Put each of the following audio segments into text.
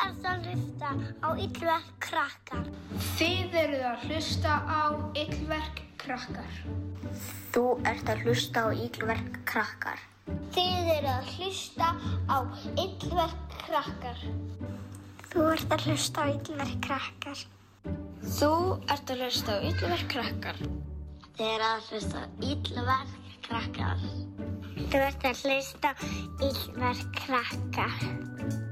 ert að hlusta á Yllverk krakkar. Þið eruð að hlusta á Yllverk krakkar. Þú ert að hlusta á Yllverk krakkar. Þið eru að hlusta á Yllverk krakkar. Þú ert að hlusta á Yllverk krakkar. Þú ert að hlusta á Yllverk krakkar. Þið eru að hlusta á Yllverk krakkar. Þú ert að hlusta á Yllverk krakkar.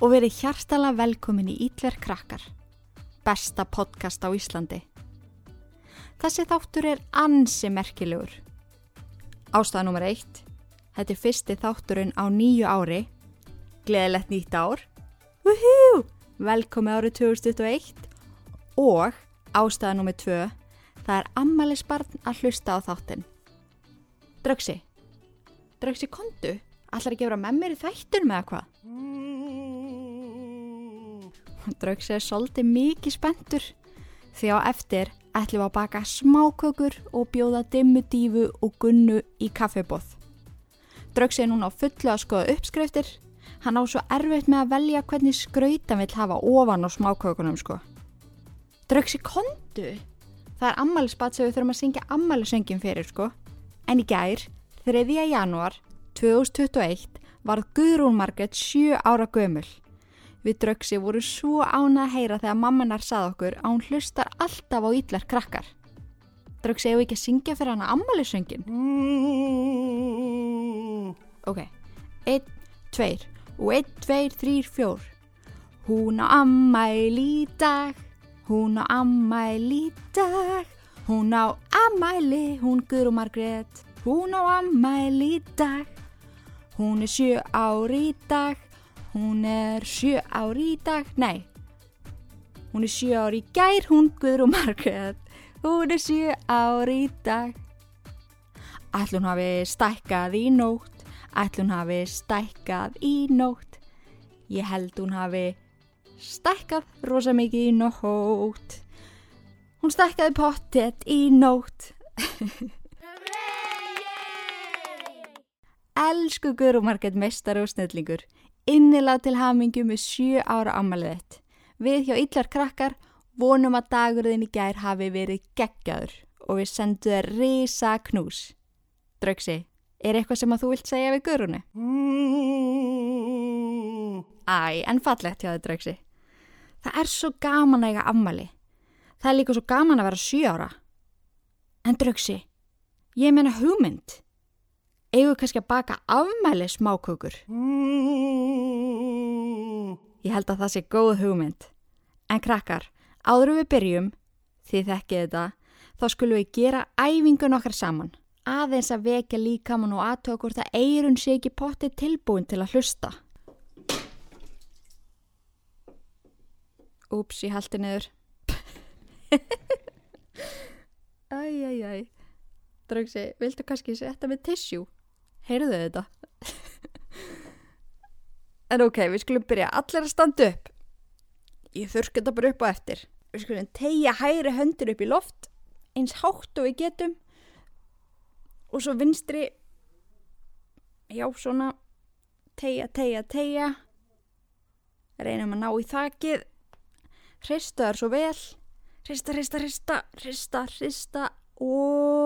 Og verið hjartala velkomin í Ítver krakkar, besta podcast á Íslandi. Þessi þáttur er ansi merkilegur. Ástæða nummer eitt, þetta er fyrsti þátturinn á nýju ári, gleðilegt nýtt ár, Woohoo! velkomin árið 2021 og ástæða nummer tvö, það er ammælisbarn að hlusta á þáttinn. Dröksi, Dröksi kondu, allar ekki að vera með mér í þættunum eða hvað? Draugs er svolítið mikið spendur því á eftir ætlum við að baka smákökur og bjóða dimmudífu og gunnu í kaffebóð. Draugs er núna á fullu að skoða uppskriftir. Hann á svo erfitt með að velja hvernig skrautan vill hafa ofan á smákökunum sko. Draugs er kondu. Það er ammælisbat sem við þurfum að syngja ammælisöngin fyrir sko. En í gær, 3. janúar 2021 varð Guðrún Margret 7 ára gömul. Við draugsi voru svo ána að heyra þegar mammanar sað okkur að hún hlustar alltaf á ítlar krakkar. Draugsi hefur ekki að syngja fyrir hana ammælisöngin. Ok, 1, 2 og 1, 2, 3, 4. Hún á ammæli í dag, hún á ammæli í dag, hún á ammæli, hún Guðrún Margret, hún á ammæli í dag. Hún er sjö ári í dag, hún er sjö ári í dag, nei, hún er sjö ári í gær, hún Guðrún Margrét, hún er sjö ári í dag. Ætlum hún hafi stækkað í nótt, ætlum hún hafi stækkað í nótt, ég held hún hafi stækkað rosa mikið í nótt. Hún stækkaði pottet í nótt. Elsku Guðrún Margrét meistar og snillingur, innilega til hamingju með sjö ára ammælið þitt. Við hjá Yllar krakkar vonum að dagurðin í gær hafi verið geggjaður og við sendum þér risa knús. Draugsi, er eitthvað sem að þú vilt segja við Guðrúnu? Æ, en fallegt hjá þið Draugsi. Það er svo gaman að eiga ammæli. Það er líka svo gaman að vera sjö ára. En Draugsi, ég meina hugmynd eigum kannski að baka afmæli smákökur. Ég held að það sé góð hugmynd. En krakkar, áður við byrjum, því þekkið þetta, þá skulum við gera æfingun okkar saman. Aðeins að vekja líkamann og aðtöða hvort að eirun sé ekki pottið tilbúin til að hlusta. Úps, ég haldi niður. Æj, æj, æj. Draugsi, viltu kannski setja með tissjú? Heyrðu þetta? en ok, við skulum byrja allir að standa upp. Ég þurrk þetta bara upp á eftir. Við skulum tegja hægri höndir upp í loft, eins hátt og við getum. Og svo vinstri, já svona, tegja, tegja, tegja. Reynum að ná í þakið. Hrista þar svo vel. Hrista, hrista, hrista, hrista, hrista og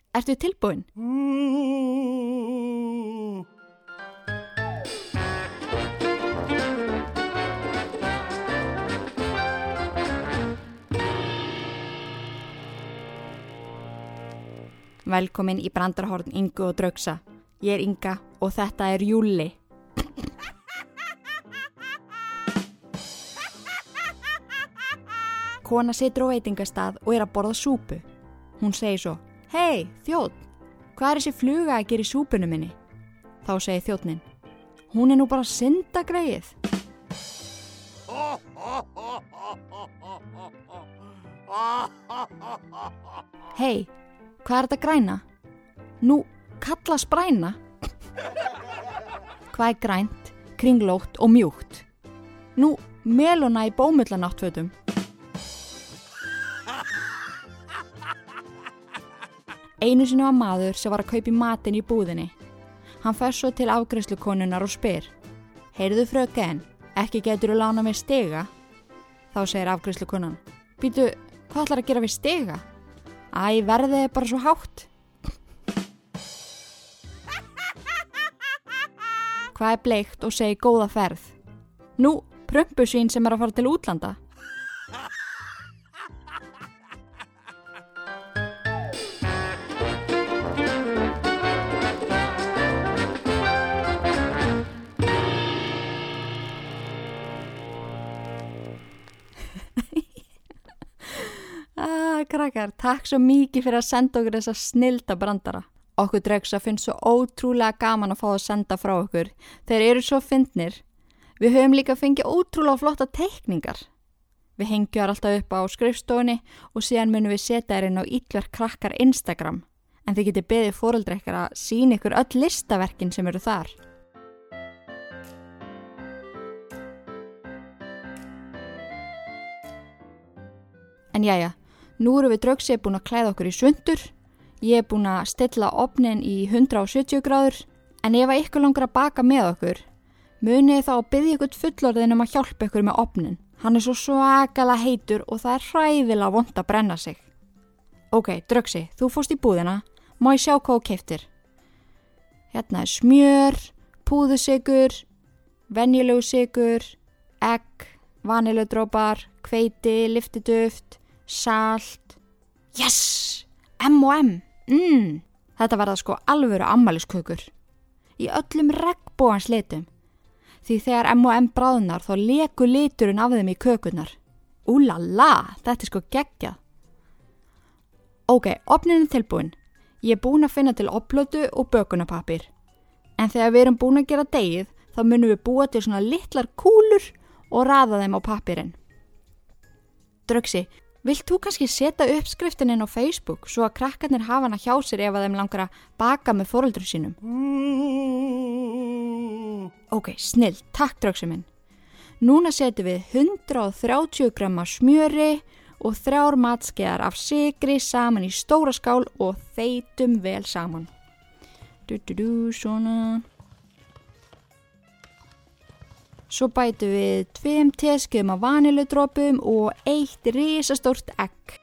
ertu tilbúin? Velkomin í brandarhorn Ingu og Draugsa. Ég er Inga og þetta er Júli. Kona situr á veitingastað og er að borða súpu. Hún segir svo, hei, þjótt, hvað er þessi fluga að gera í súpunum minni? Þá segir þjóttnin, hún er nú bara synda greið. Hei, hvað er þetta græna? Nú, kalla spræna. Hvað er grænt, kringlótt og mjúkt? Nú, meluna í bómullanáttfötum. Einu sinni var maður sem var að kaupa í matin í búðinni. Hann fær svo til afgreyslukonunar og spyr. Heyrðu fröken, ekki getur þú lána með stega? Þá segir afgreyslukonan. Býtu, hvað ætlar að gera við stega? Æ, verðið er bara svo hátt. Hvað er bleikt og segir góða ferð? Nú, prömpusvín sem er að fara til útlanda. Krakkar, takk svo mikið fyrir að senda okkur þessa snilda brandara. Okkur dregsa finnst svo ótrúlega gaman að fá að senda frá okkur. Þeir eru svo fyndnir. Við höfum líka fengið ótrúlega flotta teikningar. Við hengjar alltaf upp á skrifstofunni og síðan munum við setja þér inn á Ítverk krakkar Instagram. En þið getur beðið fóruldreikar að sína ykkur öll listaverkin sem eru þar. En jæja, nú eru við draugsið búin að klæða okkur í sundur. Ég er búin að stilla opnin í 170 gráður. En ef að ykkur langar að baka með okkur, munið þá að byggja ykkur fullorðin um að hjálpa ykkur með opnin. Hann er svo svakala heitur og það er hræðilega vond að brenna sig. Ok, draugsi, þú fórst í búðina, má ég sjá hvað þú keiftir. Hérna er smjör, púðusigur, venjulegu sigur, egg, vaniludrópar, kveiti, liftiduft, salt. Yes! M&M! Mm. Þetta verða sko alvöru ammæliskökur. Í öllum regnbóans litum. Því þegar M&M bráðnar þá leku liturinn af þeim í kökunar. Úlala, þetta er sko geggjað. Ok, opnin er tilbúin. Ég er búin að finna til opplötu og bökunapapir. En þegar við erum búin að gera degið þá munum við búa til svona litlar kúlur og raða þeim á papirinn. Drögsi, vilt þú kannski setja uppskriftin inn á Facebook svo að krakkarnir hafa hana hjá sér ef að þeim langar að baka með fóröldrum sínum? Ok, snill, takk drögsi minn. Núna setjum við 130 gramma smjöri og þrjár matskeiðar af sigri saman í stóra skál og þeitum vel saman. Du, du, du, svona. Svo bætum við tveim teskjöfum af vaniludrópum og eitt risastórt egg.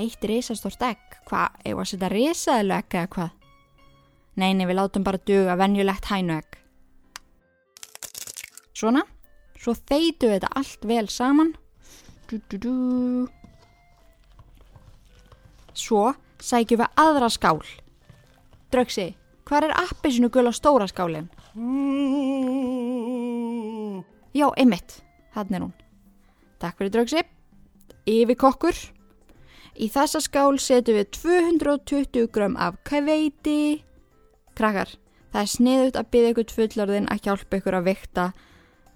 Eitt risastórt egg? Hvað, ef að setja risaðilu egg eða hvað? Neini, við látum bara duga venjulegt hænu egg. Svona, svo þeitum við þetta allt vel saman. Du, du, du. Svo sækjum við aðra skál. Drögsi, hvað er appisinu gula stóra skálinn? Já, einmitt. Þannig er hún. Takk fyrir drögsi. Yfir kokkur. Í þessa skál setjum við 220 gram af kveiti. Krakkar, það er sniðut að byggja ykkur fullorðin að hjálpa ykkur að vikta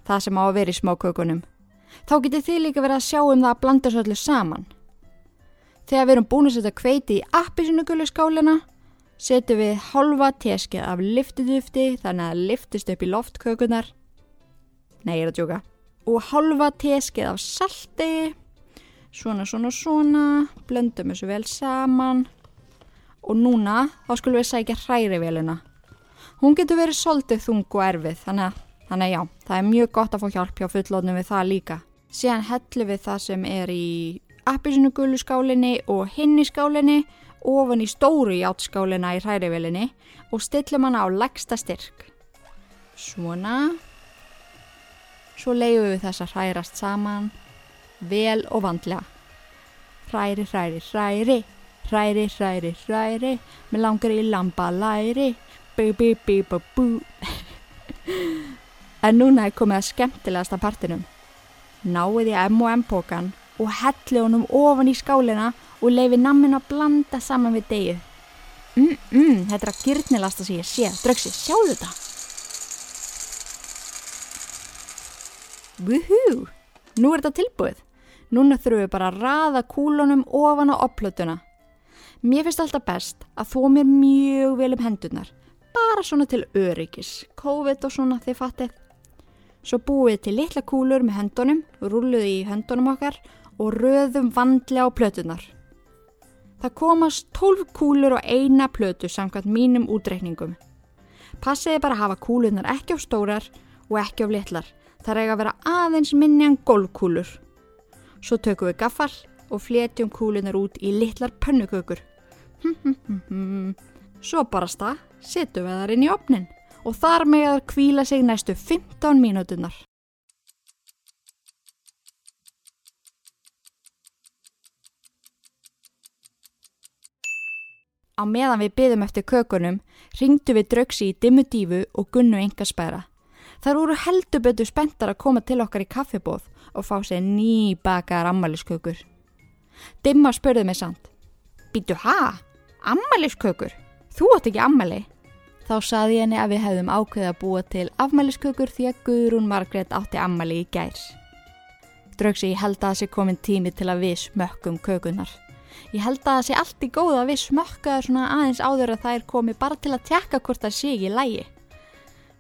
það sem á að vera í smákökunum. Þá getur þið líka verið að sjá um það að blanda svo allir saman. Þegar við erum búin að setja kveiti í appisunugullu skálina, setjum við halva teskið af liftidufti þannig að það liftist upp í loftkökunar. Nei, ég er að djóka. Og halva teskið af salti, svona, svona, svona, blöndum þessu vel saman. Og núna þá skulum við sækja hræriveluna. Hún getur verið soldið þung og erfið, þannig að, þannig að já, það er mjög gott að fá hjálp hjá fullónum við það líka. Síðan hellum við það sem er í appisinu skálinni og hinn í skálinni ofan í stóru játskálina í hrærivelinni og stillum hana á legsta styrk. Svona. Svo leiðum við þess að hrærast saman, vel og vandlega. Hræri, hræri, hræri, hræri, hræri, hræri, með langar í lamba læri, bí, bí, bí, bí, bú. En núna er komið að skemmtilegasta partinum. Náið í M&M pókan og helli honum ofan í skálina og leifi nammin að blanda saman við degið. Mm, mm, þetta er að gyrnilasta sem ég sé. Dröksi, sjáðu þetta. Woohoo! Nú er þetta tilbúið. Núna þurfum við bara að raða kúlunum ofan á opplötuna. Mér finnst alltaf best að þó mér mjög vel um hendunar. Bara svona til öryggis. COVID og svona þið fattið. Svo búið til litla kúlur með höndunum, rúluði í höndunum okkar og röðum vandlega á plötunar. Það komast 12 kúlur og eina plötu samkvæmt mínum útreikningum. Passiði bara að hafa kúlunar ekki á stórar og ekki á litlar. Það er eiga að vera aðeins minni en gólkúlur. Svo tökum við gaffal og fletjum kúlunar út í litlar pönnukökur. Svo bara stað, setjum við þar inn í opnin og þar með að kvíla sig næstu 15 mínútunar. Á meðan við byðum eftir kökunum, ringdu við draugsi í dimmu dífu og gunnu enga spæra. Þar voru heldur betur spenntar að koma til okkar í kaffibóð og fá sér nýbakaðar ammæliskökur. Dimma spurði mig samt. Býtu ha? Ammæliskökur? Þú átt ekki ammæli? Þá saði henni að við hefðum ákveðið að búa til afmæliskökur því að Guðrún Margrét átti ammæli í gær. Draugsi, ég held að það sé komin tími til að við smökkum kökunar. Ég held að það sé allt í góð að við smökkaður svona aðeins áður að það er komið bara til að tekka hvort það sé ekki lægi.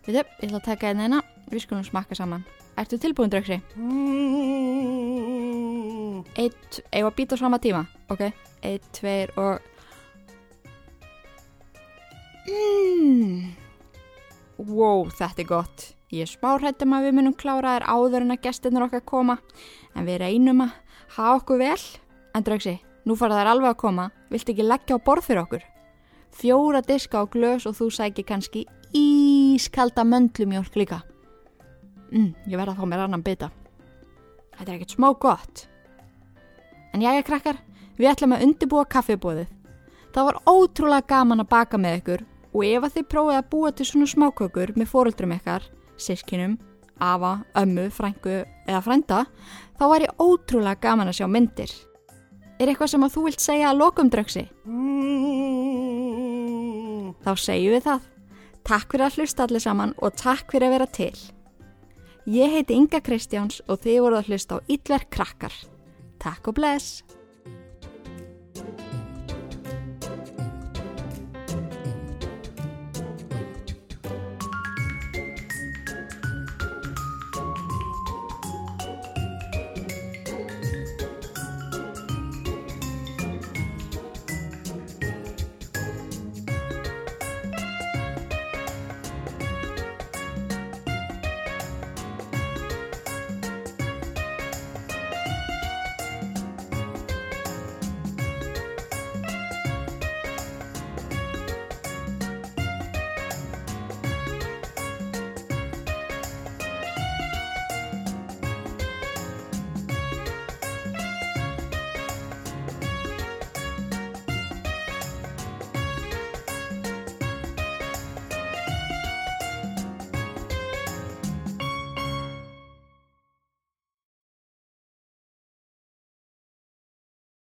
Við þau, ég ætla að taka einn eina, við skulum smakka saman. Ertu tilbúin, Draugsi? Eitt, eigum að býta á sama tíma, ok? Eitt, tveir og... Mmm. Wow, þetta er gott. Ég er spárhættum að við munum klára þér áður en að gestinur okkar koma, en við reynum að hafa okkur vel. En Draugsi, nú fara þær alveg að koma, vilt ekki leggja á borð fyrir okkur? Fjóra diska á glös og þú sækir kannski ískalda möndlumjólk líka. Mm, ég verða að fá mér annan bita. Þetta er ekkert smá gott. En jæja krakkar, við ætlum að undibúa kaffibóðið. Það var ótrúlega gaman að baka með ykkur og ef að þið prófið að búa til svona smákökur með fóruldrum ykkar, sískinum, afa, ömmu, frængu eða frænda, þá væri ótrúlega gaman að sjá myndir. Er eitthvað sem að þú vilt segja að lokum draugsi? Þá segjum við það. Takk fyrir að hlusta allir saman og takk fyrir að vera til. Ég heiti Inga Kristjáns og þið voruð að hlusta á Ítverk krakkar. Takk og bless!